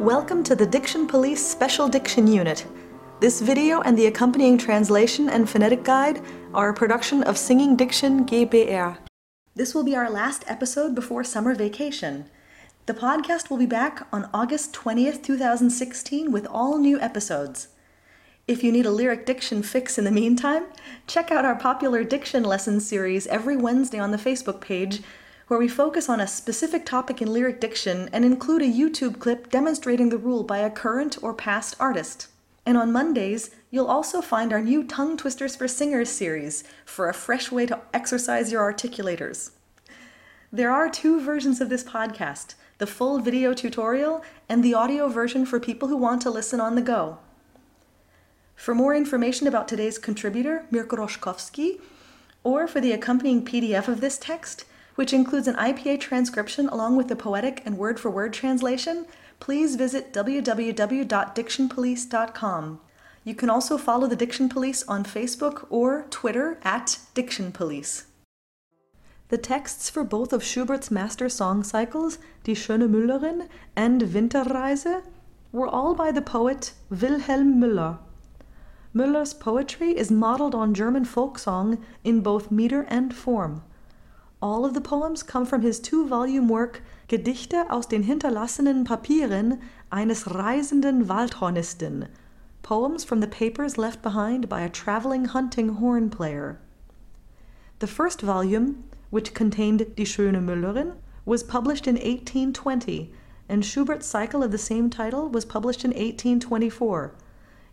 Welcome to the Diction Police Special Diction Unit. This video and the accompanying translation and phonetic guide are a production of Singing Diction GBR. This will be our last episode before summer vacation. The podcast will be back on August 20th, 2016, with all new episodes. If you need a lyric diction fix in the meantime, check out our popular diction lesson series every Wednesday on the Facebook page where we focus on a specific topic in lyric diction and include a YouTube clip demonstrating the rule by a current or past artist. And on Mondays, you'll also find our new Tongue Twisters for Singers series for a fresh way to exercise your articulators. There are two versions of this podcast the full video tutorial and the audio version for people who want to listen on the go. For more information about today's contributor, Mirko Roschkowski, or for the accompanying PDF of this text, which includes an IPA transcription along with the poetic and word for word translation, please visit www.dictionpolice.com. You can also follow the Diction Police on Facebook or Twitter at Diction Police. The texts for both of Schubert's master song cycles, Die Schöne Müllerin and Winterreise, were all by the poet Wilhelm Müller. Müller's poetry is modeled on German folk song in both meter and form. All of the poems come from his two volume work Gedichte aus den hinterlassenen Papieren eines reisenden Waldhornisten, poems from the papers left behind by a traveling hunting horn player. The first volume, which contained Die Schöne Müllerin, was published in 1820, and Schubert's cycle of the same title was published in 1824.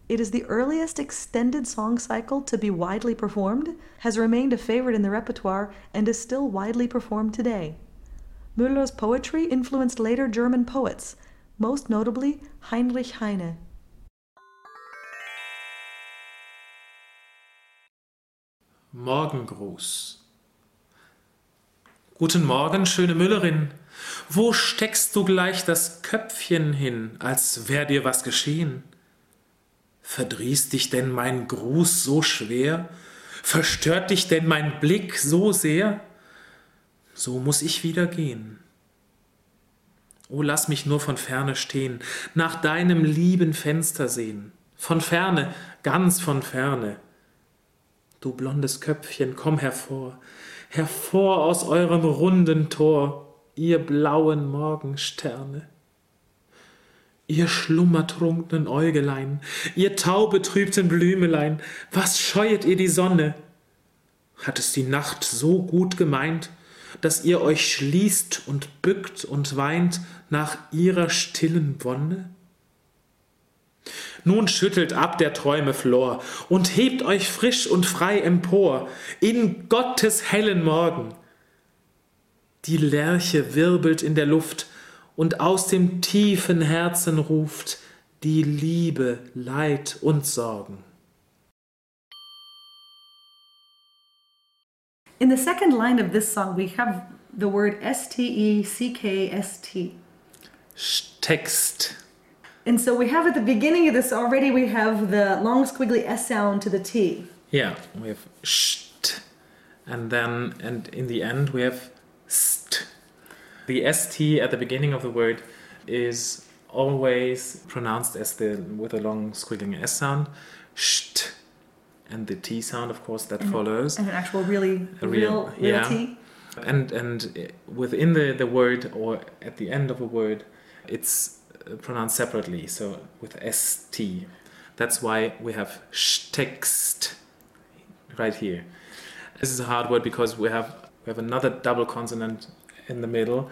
It is the earliest extended song cycle to be widely performed, has remained a favorite in the repertoire, and is still widely performed today. Müller's poetry influenced later German poets, most notably Heinrich Heine. Morgengruß. Guten Morgen, schöne Müllerin. Wo steckst du gleich das Köpfchen hin, als wär dir was geschehen? Verdrießt dich denn mein Gruß so schwer? Verstört dich denn mein Blick so sehr? So muss ich wieder gehen. O lass mich nur von ferne stehen, nach deinem lieben Fenster sehen. Von ferne, ganz von ferne. Du blondes Köpfchen, komm hervor, hervor aus eurem runden Tor, ihr blauen Morgensterne. Ihr schlummertrunkenen Äugelein, ihr taubetrübten Blümelein, was scheuet ihr die Sonne? Hat es die Nacht so gut gemeint, dass ihr euch schließt und bückt und weint nach ihrer stillen Wonne? Nun schüttelt ab der Träume Flor und hebt euch frisch und frei empor in Gottes hellen Morgen. Die Lerche wirbelt in der Luft, und aus dem tiefen Herzen ruft die Liebe, Leid und Sorgen. In the second line of this song, we have the word S T E C K S T. Text. And so we have at the beginning of this already, we have the long squiggly S sound to the T. Yeah, we have st, and then, and in the end, we have st. The st at the beginning of the word is always pronounced as the with a long squiggling s sound, st, and the t sound, of course, that and follows. And an actual really A real, real, yeah. T. And and within the the word or at the end of a word, it's pronounced separately. So with st. That's why we have text right here. This is a hard word because we have we have another double consonant in the middle,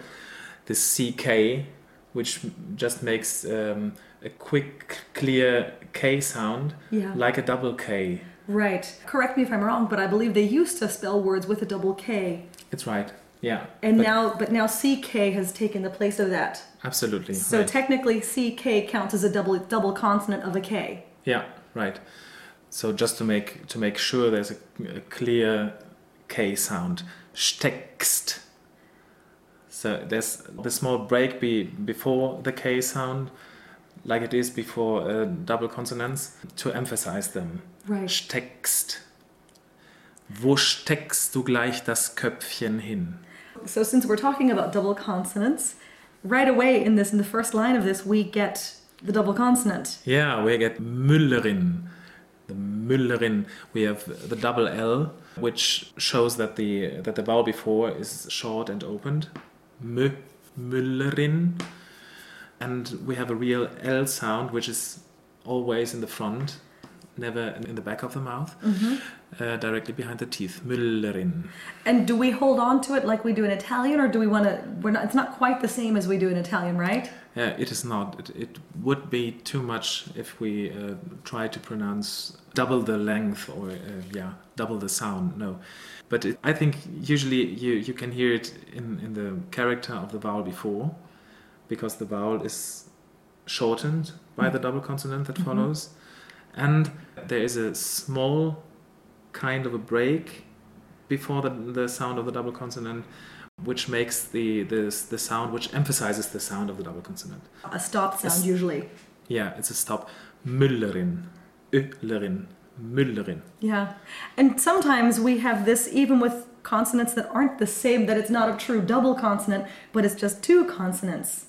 the ck, which just makes um, a quick, clear k sound, Yeah. like a double k. Right. Correct me if I'm wrong, but I believe they used to spell words with a double K. It's right. Yeah. And But- now, but now CK has taken the place of that. absolutely. So right. technically, CK counts as a double double consonant of a K. Yeah, right. So just to make to make sure there's a, a clear K sound, steckst. So there's the small break be before the K sound, like it is before uh, double consonants, to emphasize them. Right. Steckst. Wo steckst du gleich das Köpfchen hin? So since we're talking about double consonants, right away in this, in the first line of this, we get the double consonant. Yeah, we get Müllerin. The Müllerin. We have the double L, which shows that the that the vowel before is short and opened. Mü, Müllerin. And we have a real L sound, which is always in the front, never in the back of the mouth, uh, directly behind the teeth. Müllerin. And do we hold on to it like we do in Italian, or do we want to? We're not. It's not quite the same as we do in Italian, right? Yeah, it is not. It, it would be too much if we uh, try to pronounce double the length or uh, yeah, double the sound. No, but it, I think usually you you can hear it in in the character of the vowel before, because the vowel is shortened by the double consonant that mm-hmm. follows, and there is a small kind of a break before the the sound of the double consonant. Which makes the, the the sound, which emphasizes the sound of the double consonant. A stop sound Yes. usually. Yeah, it's a stop. Müllerin. Öllerin. Müllerin. Yeah, and sometimes we have this even with consonants that aren't the same. That it's not a true double consonant, but it's just two consonants.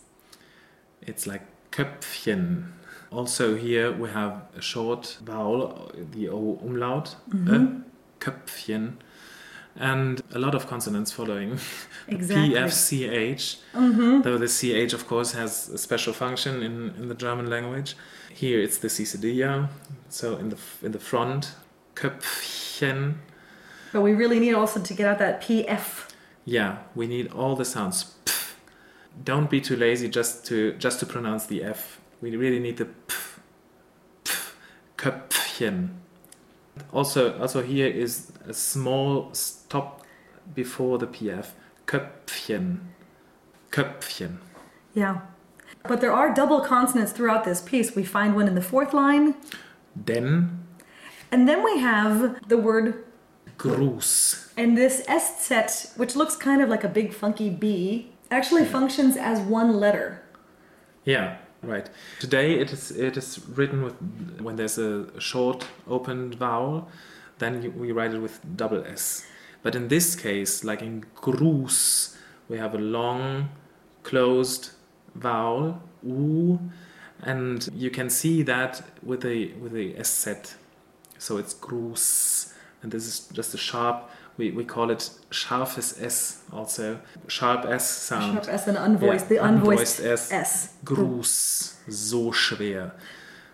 It's like Köpfchen. Also here we have a short vowel, the O umlaut. Ö, Köpfchen. And a lot of consonants following. Exactly. PFCH. Mm-hmm. Though the CH, of course, has a special function in, in the German language. Here it's the cedilla. So in the in the front, Köpfchen. But we really need also to get out that PF. Yeah, we need all the sounds. Pf. Don't be too lazy just to just to pronounce the F. We really need the pf, pf, Köpfchen. Also, also here is a small stop before the PF. Köpfchen. Köpfchen. Yeah. But there are double consonants throughout this piece. We find one in the fourth line, Denn and then we have the word Gruß. and this Eszett, which looks kind of like a big funky B, actually hmm. functions as one letter. Yeah, right. Today it is it is written with when there's a short opened vowel, then you, we write it with double s. But in this case, like in Gruß, we have a long closed vowel u, and you can see that with a with the Eszett. So it's Gruß, and this is just a sharp. We, we call it scharfes s also sharp s sound. Sharp S and unvoiced, Yeah, the unvoiced, unvoiced S. S. Gruß, so schwer.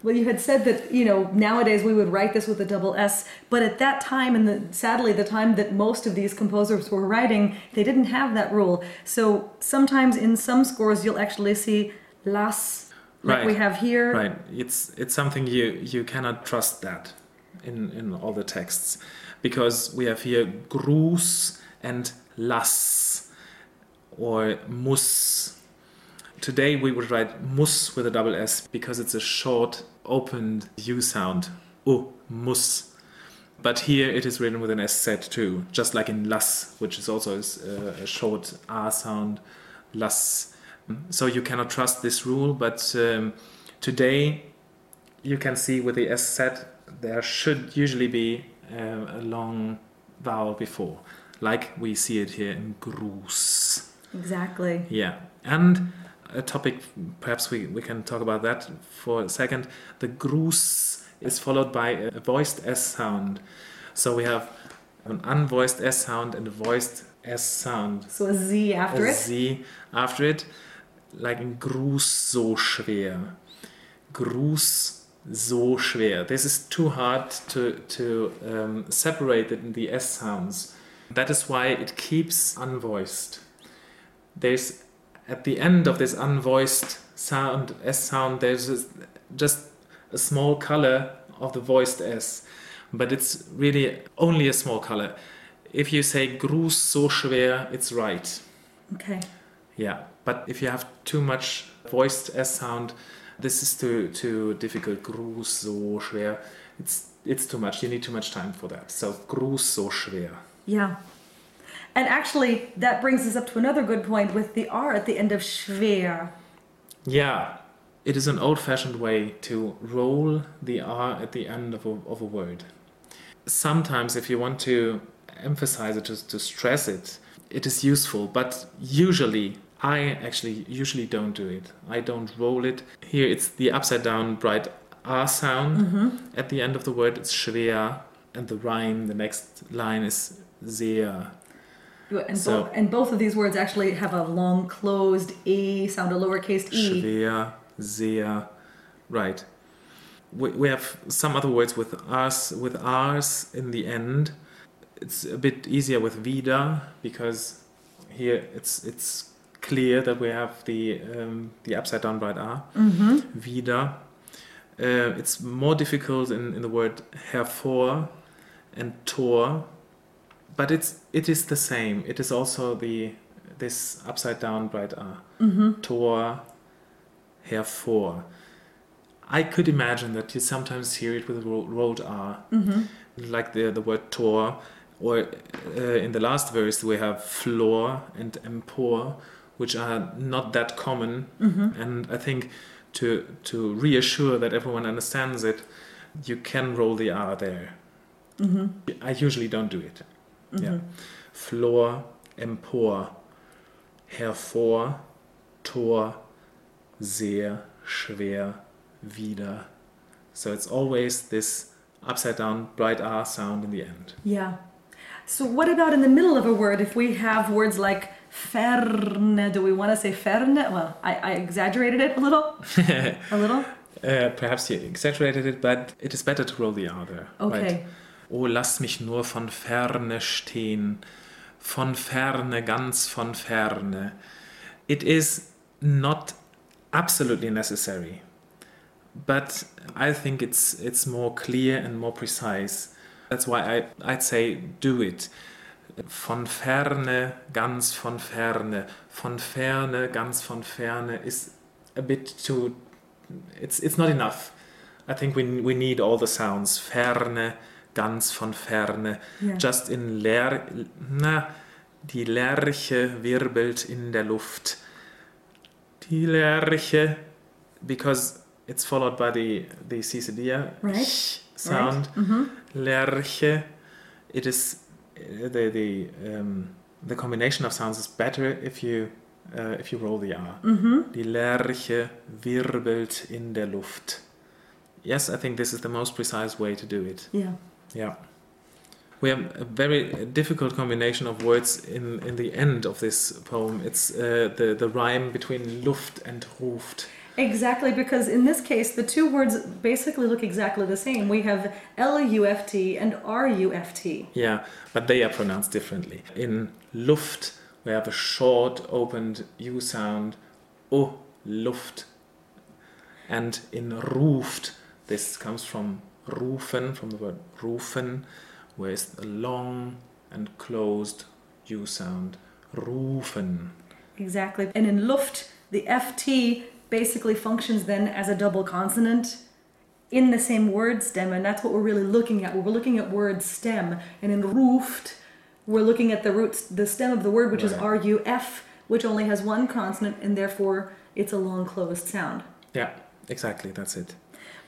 Well, you had said that you know nowadays we would write this with a double S, but at that time, and the, sadly the time that most of these composers were writing, they didn't have that rule. So sometimes in some scores you'll actually see las, like we have here. Right. It's it's something you you cannot trust that in in all the texts because we have here Gruß and las or muss. Today we would write muss with a double s because it's a short opened u sound. Oh, muss. But here it is written with an sz too, just like in las, which is also a, a short R sound. Las. So you cannot trust this rule, but um, today you can see with the sz there should usually be um, a long vowel before, like we see it here in Gruß. Exactly. Yeah, and a topic, perhaps we, we can talk about that for a second. The Gruß is followed by a voiced S sound. So we have an unvoiced S sound and a voiced S sound. So a Z after a it. Z after it, like in Gruß so schwer. Gruß so schwer. This is too hard to, to um, separate it in the S sounds. That is why it keeps unvoiced. There's at the end of this unvoiced sound, S sound, there's just a small color of the voiced S, but it's really only a small color. If you say Gruß so schwer, it's right. Okay. Yeah, but if you have too much voiced S sound, this is too too difficult. Gruß so schwer. It's it's too much. You need too much time for that. So Gruß so schwer. Yeah. And actually, that brings us up to another good point with the R at the end of schwer. Yeah, it is an old-fashioned way to roll the R at the end of a, of a word. Sometimes, if you want to emphasize it, to, to stress it, it is useful. But usually, I actually usually don't do it. I don't roll it. Here it's the upside down bright R sound. Mm-hmm. At the end of the word it's schwer, and the rhyme, the next line is sehr. And, So- both, and both of these words actually have a long closed E sound, a lowercase e. Schwer, sehr. Right. We, we have some other words with R's, with R's in the end. It's a bit easier with wieder because here it's it's clear that we have the um, the upside down right R. Mm-hmm. Wieder. Uh, it's more difficult in, in the word hervor and tor, but it's it is the same. It is also the this upside down bright R. Mm-hmm. Tor, hervor. I could imagine that you sometimes hear it with a rolled R, Mm-hmm. like the, the word tor, or uh, in the last verse we have Flor and empor, which are not that common. Mm-hmm. And I think to to reassure that everyone understands it, you can roll the R there. Mm-hmm. I usually don't do it. Mm-hmm. Yeah. Flor, empor, hervor, Tor, sehr, schwer, wieder. So it's always this upside down bright R sound in the end. Yeah. So what about in the middle of a word? If we have words like ferne, do we want to say ferne? Well, I, I exaggerated it a little. a little. Uh, perhaps you exaggerated it, but it is better to roll the R there. Okay. Right? Oh, lass mich nur von ferne stehen, von ferne, ganz von ferne. It is not absolutely necessary, but I think it's it's more clear and more precise. That's why I, I'd say do it. Von ferne, ganz von ferne, von ferne, ganz von ferne is a bit too. It's it's not enough. I think we we need all the sounds. Ferne, ganz von ferne. Yeah. Just in Ler, na, die Lerche wirbelt in der Luft. Die Lerche, because it's followed by the the Cecilia Right, sound. Mm-hmm. Lerche, it is uh, the the um, the combination of sounds is better if you uh, if you roll the R. Mm-hmm. Die Lerche wirbelt in der Luft. Yes, I think this is the most precise way to do it. Yeah. Yeah. We have a very difficult combination of words in, in the end of this poem. It's uh, the, the rhyme between Luft and ruft. Exactly, because in this case, the two words basically look exactly the same. We have L U F T and R U F T. Yeah, but they are pronounced differently. In Luft, we have a short opened U sound, O, Luft. And in ruft, this comes from rufen, from the word rufen, where it's a long and closed U sound. Rufen. Exactly. And in Luft, the FT basically functions then as a double consonant in the same word stem, and that's what we're really looking at. We're looking at word stem, and in Ruft, we're looking at the roots, the stem of the word, which is Right. R U F, which only has one consonant, and therefore it's a long closed sound. Yeah, exactly, that's it.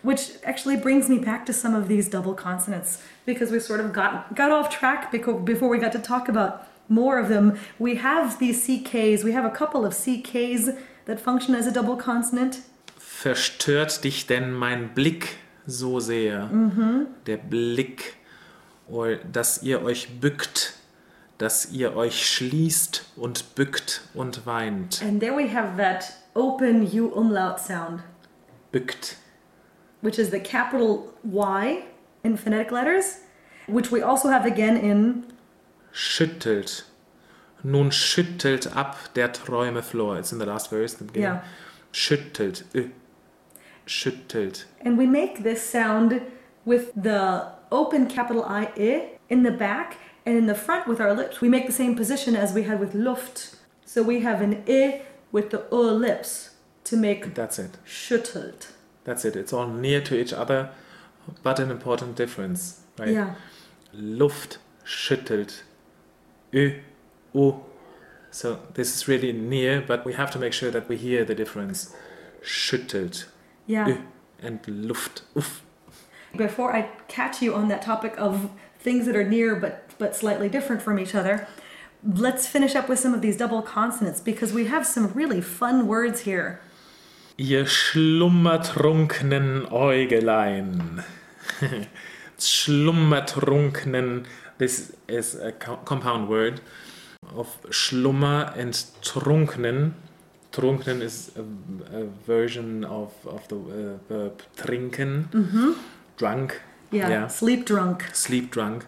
Which actually brings me back to some of these double consonants because we sort of got got off track before we got to talk about more of them. We have these CKs. We have a couple of CKs that function as a double consonant. Verstört dich denn mein Blick so sehr? Mm-hmm. Der Blick, oder dass ihr euch bückt, dass ihr euch schließt und bückt und weint. And there we have that open U umlaut sound, Bückt. Which is the capital Y in phonetic letters, which we also have again in Schüttelt. Nun schüttelt ab der Träume Flor. It's in the last verse. The beginning. Yeah. Schüttelt. Ö. Schüttelt. And we make this sound with the open capital I, I in the back and in the front with our lips. We make the same position as we had with Luft. So we have an I with the O lips to make That's it. schüttelt. That's it. It's all near to each other, but an important difference. Right? Yeah. Luft schüttelt. Ö, O. So this is really near, but we have to make sure that we hear the difference. Schüttelt. Yeah. Ö, and Luft. Uff. Before I catch you on that topic of things that are near but but slightly different from each other, let's finish up with some of these double consonants because we have some really fun words here. Ihr schlummertrunkenen Äugelein. schlummertrunkenen, this is a co- compound word of schlummer and trunknen. Trunknen is a, a version of, of the uh, verb trinken. Drunk. Yeah, sleep drunk. Sleep drunk.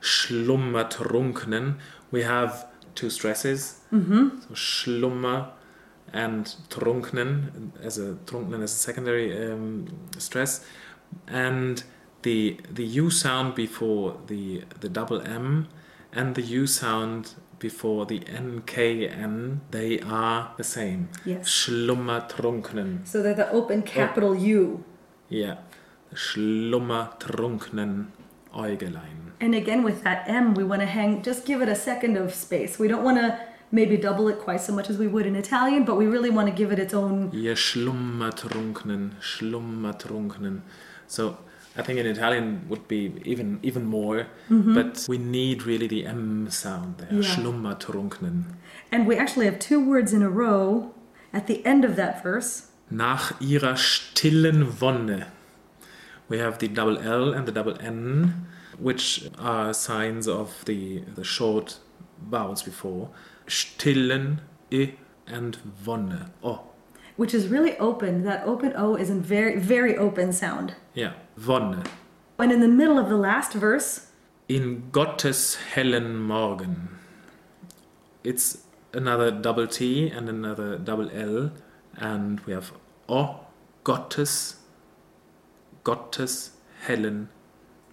Schlummertrunknen. We have two stresses. So schlummer and trunknen as a trunknen as a secondary um, stress, and the the u sound before the the double m and the u sound before the nkn they are the same. Yes. Schlummertrunknen. So they're the open capital U. Yeah. Schlummertrunknen Äugelein. And again, with that M, we want to hang, just give it a second of space. We don't want to maybe double it quite so much as we would in Italian, but we really want to give it its own. Ihr schlummertrunkenen, schlummertrunkenen. So I think in Italian would be even even more, mm-hmm. but we need really the M sound there. Yeah. Schlummertrunkenen. And we actually have two words in a row at the end of that verse. Nach ihrer stillen Wonne. We have the double L and the double N, which are signs of the, the short vowels before. Stillen, I, and Wonne. Oh, Which is really open. That open O is a very, very open sound. yeah, Wonne. And in the middle of the last verse, In Gottes hellen Morgen. It's another double T and another double L, and we have O, Gottes, Gottes hellen,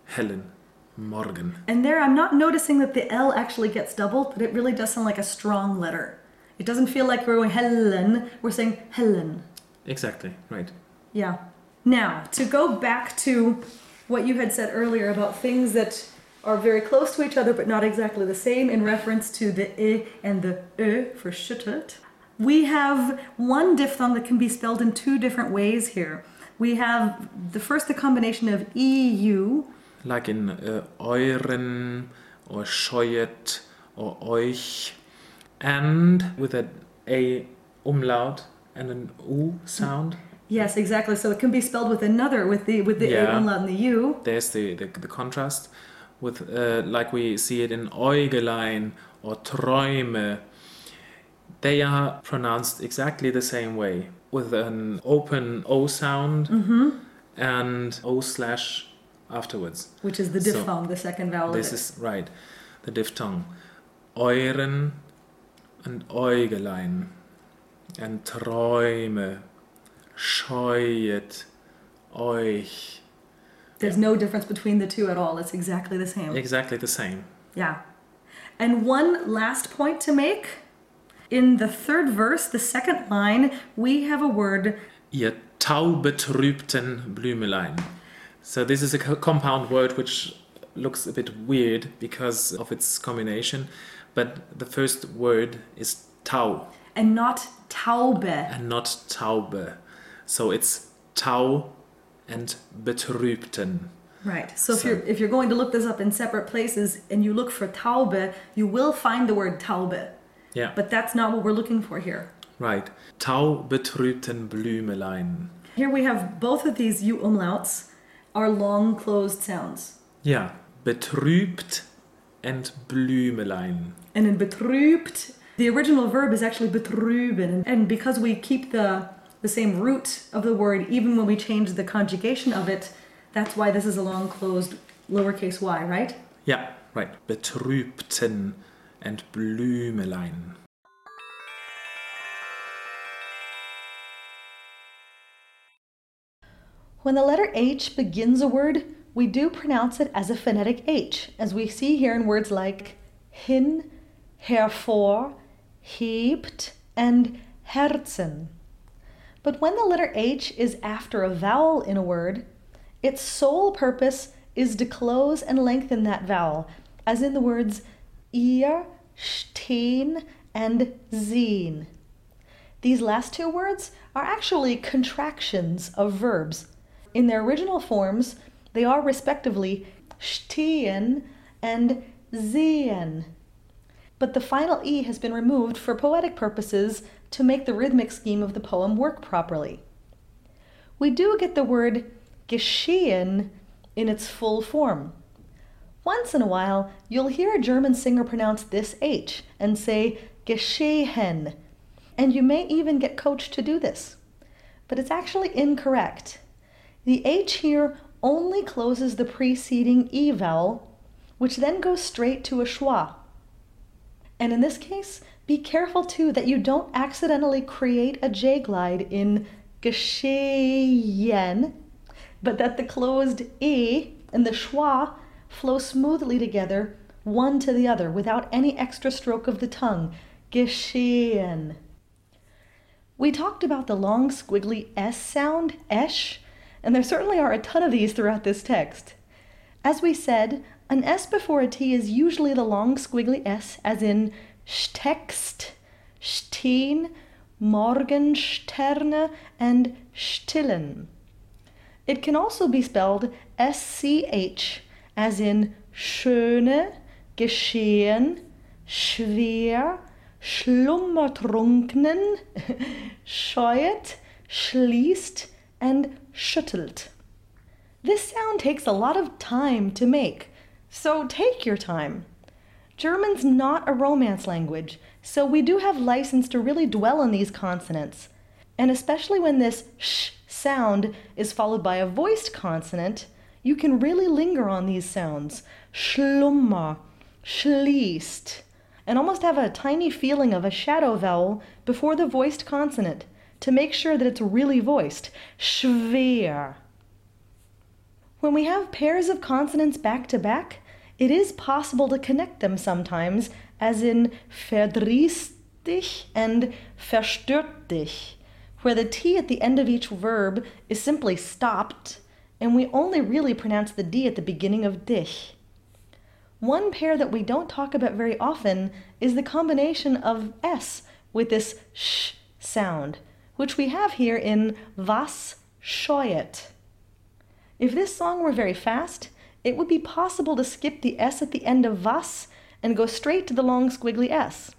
hellen Morgen. and there I'm not noticing that the L actually gets doubled, but it really does sound like a strong letter. It doesn't feel like we're going Helen, we're saying Helen. Exactly, right. Yeah. Now, to go back to what you had said earlier about things that are very close to each other but not exactly the same in reference to the I and the Ö for schüttelt, we have one diphthong that can be spelled in two different ways here. We have the first, the combination of EU, Like in uh, euren, or scheuet, or euch, and with a A umlaut and an U sound. Yes, exactly. So it can be spelled with another, with the with the Yeah. A umlaut and the U. there's the, the, the contrast with uh, like we see it in Äugelein or Träume. They are pronounced exactly the same way with an open O sound and O slash afterwards. Which is the So, diphthong, the second vowel This is right, the diphthong. Euren and Äugelein and Träume, scheuet, euch. There's no difference between the two at all. It's exactly the same. Exactly the same. Yeah. And one last point to make. In the third verse, the second line, we have a word, Ihr taubetrübten Blümelein. So this is a co- compound word which looks a bit weird because of its combination, but the first word is tau and not Taube. and not taube. So it's tau and betrübten. Right. So if you're if you're going to look this up in separate places and you look for Taube, you will find the word Taube. Yeah, But that's not what we're looking for here. right. Tau betrübten Blümelein. Here we have both of these U umlauts are long closed sounds. Yeah, betrübt and Blümelein. And in betrübt, the original verb is actually betrüben. And because we keep the, the same root of the word, even when we change the conjugation of it, that's why this is a long closed lowercase y, right? Yeah, right. Betrübten and Blümelein. When the letter H begins a word, we do pronounce it as a phonetic H, as we see here in words like hin, hervor, hebt, and Herzen. But when the letter H is after a vowel in a word, its sole purpose is to close and lengthen that vowel, as in the words ihr, stehen, and sehen. These last two words are actually contractions of verbs. In their original forms, they are respectively stehen and sehen. but the final E has been removed for poetic purposes to make the rhythmic scheme of the poem work properly. We do get the word geschehen in its full form. Once in a while, you'll hear a German singer pronounce this H and say geschehen, and you may even get coached to do this. But it's actually incorrect. The H here only closes the preceding E vowel, which then goes straight to a schwa. And in this case, be careful too that you don't accidentally create a J glide in geschehen, but that the closed E and the schwa flow smoothly together, one to the other, without any extra stroke of the tongue. Geschehen. We talked about the long squiggly S sound, esh, and there certainly are a ton of these throughout this text. As we said, an S before a T is usually the long squiggly S, as in steckst, stehen, Morgensterne, and stillen. It can also be spelled SCH, as in schöne, geschehen, schwer, schlummertrunknen, scheuet, schließt, and schüttelt. This sound takes a lot of time to make, so take your time. German's not a romance language, so we do have license to really dwell on these consonants. And especially when this sh sound is followed by a voiced consonant, you can really linger on these sounds. Schlummer, schließt, and almost have a tiny feeling of a shadow vowel before the voiced consonant to make sure that it's really voiced. Schwer. When we have pairs of consonants back to back, it is possible to connect them sometimes, as in verdrießt dich and verstört dich, where the T at the end of each verb is simply stopped, and we only really pronounce the D at the beginning of dich. One pair that we don't talk about very often is the combination of S with this sh sound, which we have here in Was scheuet. If this song were very fast, it would be possible to skip the S at the end of was and go straight to the long squiggly S.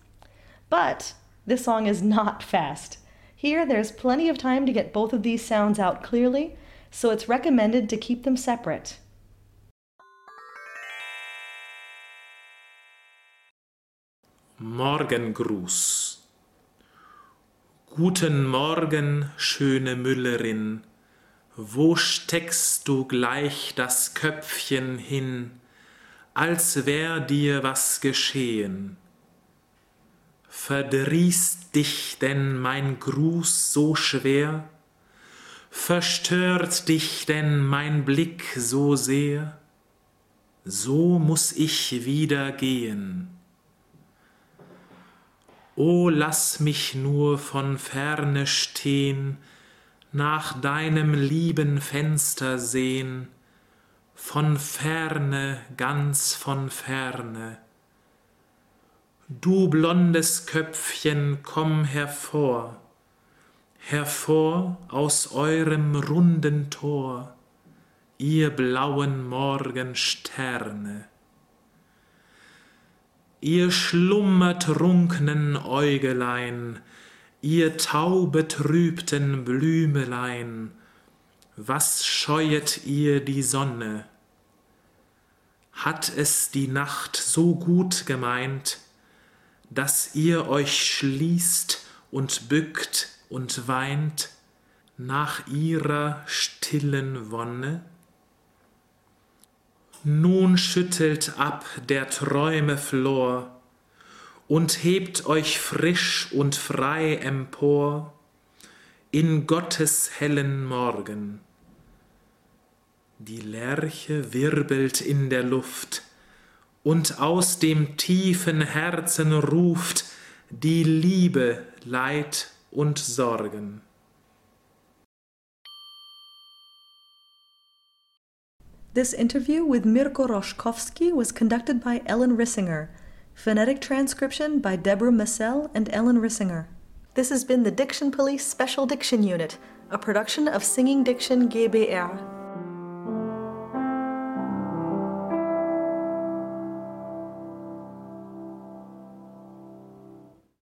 But this song is not fast. Here, there's plenty of time to get both of these sounds out clearly, so it's recommended to keep them separate. Morgengruß. Guten Morgen, schöne Müllerin. Wo steckst du gleich das Köpfchen hin, als wär dir was geschehen? Verdrießt dich denn mein Gruß so schwer? Verstört dich denn mein Blick so sehr? So muss ich wieder gehen. O lass mich nur von ferne stehn, nach deinem lieben Fenster sehn, von ferne, ganz von ferne. Du blondes Köpfchen, komm hervor, hervor aus eurem runden Tor, ihr blauen Morgensterne. Ihr schlummertrunknen Äugelein, ihr taubetrübten Blümelein, was scheuet ihr die Sonne? Hat es die Nacht so gut gemeint, dass ihr euch schließt und bückt und weint nach ihrer stillen Wonne? Nun schüttelt ab der Träume Flor, und hebt euch frisch und frei empor in Gottes hellen Morgen. Die Lerche wirbelt in der Luft, und aus dem tiefen Herzen ruft die Liebe Leid und Sorgen. This interview with Mirko Roschkowski was conducted by Ellen Rissinger. Phonetic transcription by Deborah Massel and Ellen Rissinger. This has been the Diction Police Special Diction Unit, a production of Singing Diction GBR.